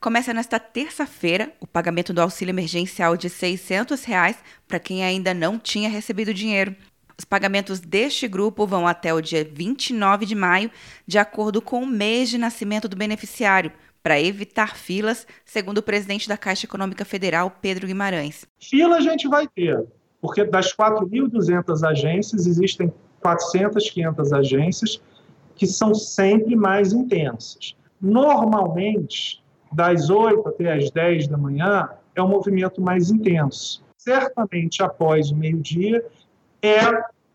Começa nesta terça-feira o pagamento do auxílio emergencial de R$ 600 para quem ainda não tinha recebido dinheiro. Os pagamentos deste grupo vão até o dia 29 de maio, de acordo com o mês de nascimento do beneficiário, para evitar filas, segundo o presidente da Caixa Econômica Federal, Pedro Guimarães. Fila a gente vai ter, porque das 4.200 agências, existem 400, 500 agências que são sempre mais intensas. Normalmente, das 8 até as 10 da manhã, é um movimento mais intenso. Certamente, após o meio-dia, é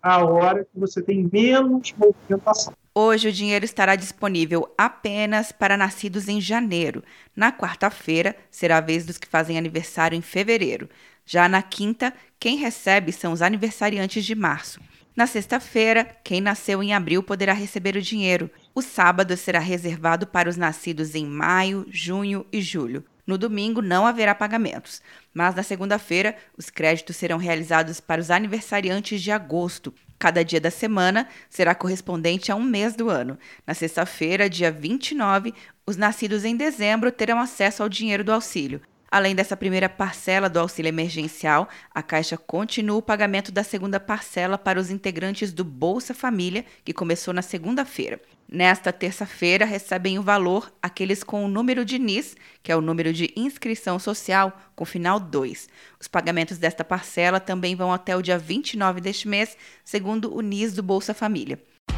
a hora que você tem menos movimentação. Hoje o dinheiro estará disponível apenas para nascidos em janeiro. Na quarta-feira será a vez dos que fazem aniversário em fevereiro. Já na quinta, quem recebe são os aniversariantes de março. Na sexta-feira, quem nasceu em abril poderá receber o dinheiro. O sábado será reservado para os nascidos em maio, junho e julho. No domingo não haverá pagamentos, mas na segunda-feira os créditos serão realizados para os aniversariantes de agosto. Cada dia da semana será correspondente a um mês do ano. Na sexta-feira, dia 29, os nascidos em dezembro terão acesso ao dinheiro do auxílio. Além dessa primeira parcela do auxílio emergencial, a Caixa continua o pagamento da segunda parcela para os integrantes do Bolsa Família, que começou na segunda-feira. Nesta terça-feira, recebem o valor aqueles com o número de NIS, que é o número de inscrição social, com final 2. Os pagamentos desta parcela também vão até o dia 29 deste mês, segundo o NIS do Bolsa Família.